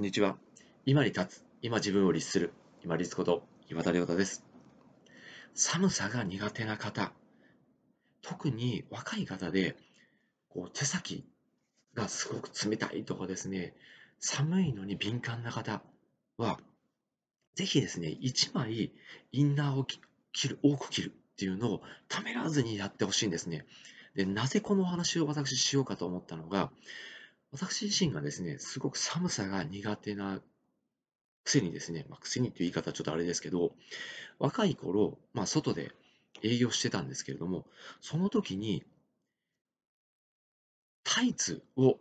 こんにちは。今に立つ、今自分を律する、今律こと岩田亮太です。寒さが苦手な方、特に若い方で、こう手先がすごく冷たいとかですね、寒いのに敏感な方は、ぜひですね、1枚インナーを着る、多く着るっていうのをためらわずにやってほしいんですね。で、なぜこのお話を私しようかと思ったのが、私自身がですね、すごく寒さが苦手なくせにですね、まあ、くせにという言い方はちょっとあれですけど、若い頃、まあ、外で営業してたんですけれども、その時に、タイツを、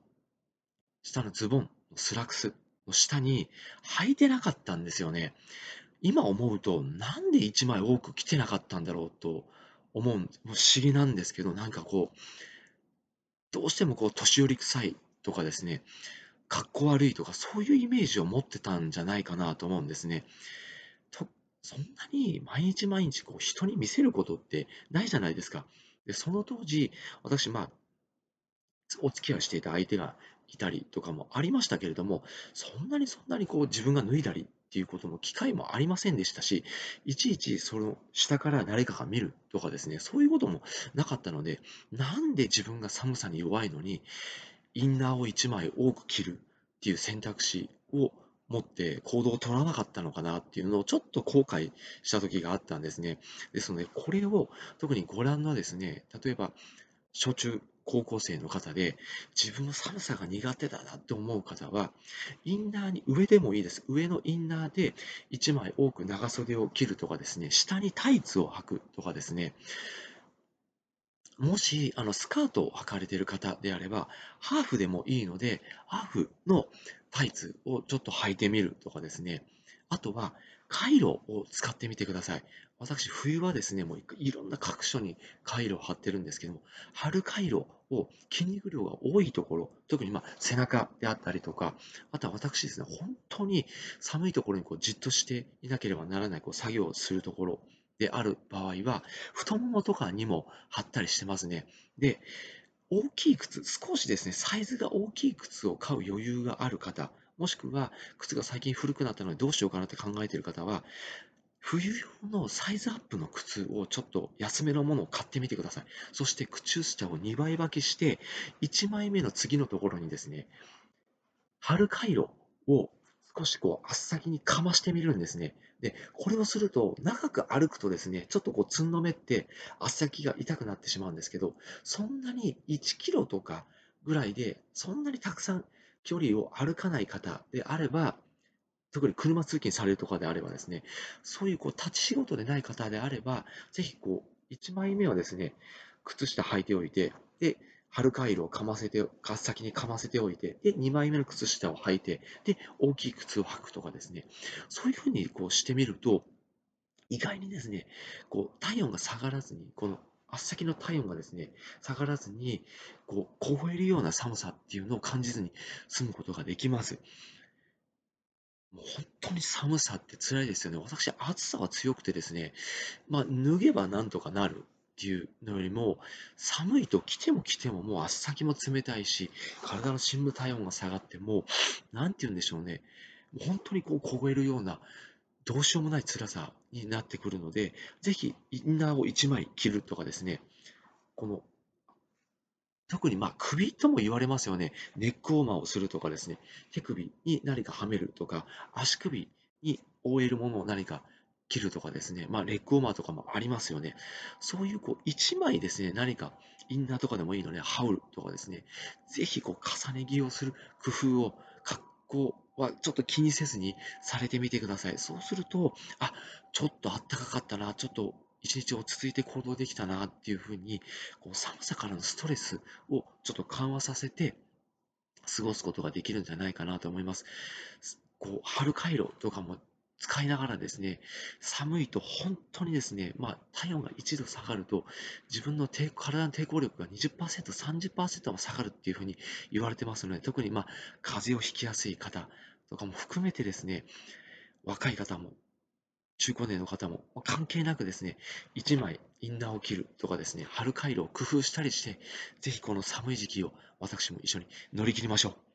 下のズボン、スラックスの下に履いてなかったんですよね。今思うと、なんで1枚多く着てなかったんだろうと思う、不思議なんですけど、なんかこう、どうしてもこう、年寄り臭いとかですね、かっこ悪いとか、そういうイメージを持ってたんじゃないかなと思うんですね。とそんなに毎日毎日こう人に見せることってないじゃないですか。でその当時、私、まあ、お付き合いしていた相手がいたりとかもありましたけれども、そんなにそんなにこう自分が脱いだりっていうことの機会もありませんでしたし、いちいちその下から誰かが見るとかですね、そういうこともなかったので、なんで自分が寒さに弱いのに、インナーを1枚多く着るっていう選択肢を持って行動を取らなかったのかなっていうのをちょっと後悔した時があったんですね。ですので、これを特にご覧のですね、例えば、小中高校生の方で自分の寒さが苦手だなって思う方は、インナーに上でもいいです。上のインナーで1枚多く長袖を着るとかですね、下にタイツを履くとかですね、もし、あの、スカートを履かれている方であれば、ハーフでもいいので、ハーフのタイツをちょっと履いてみるとかですね。あとは、カイロを使ってみてください。私、冬はですね、もういろんな各所にカイロを貼ってるんですけども、貼るカイロを筋肉量が多いところ、特にま背中であったりとか、あとは私ですね、本当に寒いところにこうじっとしていなければならないこう作業をするところである場合は、太ももとかにも貼ったりしてますね。で、大きい靴、少しですね、サイズが大きい靴を買う余裕がある方、もしくは靴が最近古くなったのでどうしようかなって考えている方は、冬用のサイズアップの靴をちょっと安めのものを買ってみてください。そして靴下を2倍履きして、1枚目の次のところにですね、春回路を少しこう足先にかましてみるんですね。で、これをすると、長く歩くとですね、ちょっとこう、つんのめって足先が痛くなってしまうんですけど、そんなに1キロとかぐらいで、そんなにたくさん距離を歩かない方であれば、特に車通勤されるとかであればですね、そういうこう立ち仕事でない方であれば、ぜひこう、1枚目はですね、靴下履いておいて、で、春回路をかませて、先にかませておいて、で、2枚目の靴下を履いて、で、大きい靴を履くとかですね、そういうふうにこうしてみると、意外にですね、こう、体温が下がらずに、この足先の体温がですね、下がらずに、こう、凍えるような寒さっていうのを感じずに済むことができます。もう本当に寒さって辛いですよね。私、暑さは強くてですね、まあ、脱げばなんとかなるっていうのよりも、寒いと着ても着てももう足先も冷たいし、体の深部体温が下がってもう、なんて言うんでしょうね。本当にこう凍えるような、どうしようもない辛さになってくるので、ぜひインナーを1枚着るとかですね、この特にまあ首とも言われますよね。ネックウォーマーをするとかですね、手首に何かはめるとか、足首に覆えるものを何か切るとかですね、まあ、レッグウォーマーとかもありますよね。そういうこう1枚ですね、何かインナーとかでもいいので、羽織るとかですね、ぜひこう重ね着をする工夫を、格好はちょっと気にせずにされてみてください。そうすると、あ、ちょっとあったかかったな、ちょっと一日落ち着いて行動できたなっていうふうに、こう寒さからのストレスをちょっと緩和させて、過ごすことができるんじゃないかなと思います。こう春回路とかも使いながらですね、寒いと本当にですね、まあ、体温が1度下がると、自分の体の抵抗力が20%、30%も下がるっていうふうに言われてますので、特にまあ、風邪をひきやすい方とかも含めてですね、若い方も、中高年の方も関係なくですね、1枚インナーを切るとかですね、春回路を工夫したりして、ぜひこの寒い時期を私も一緒に乗り切りましょう。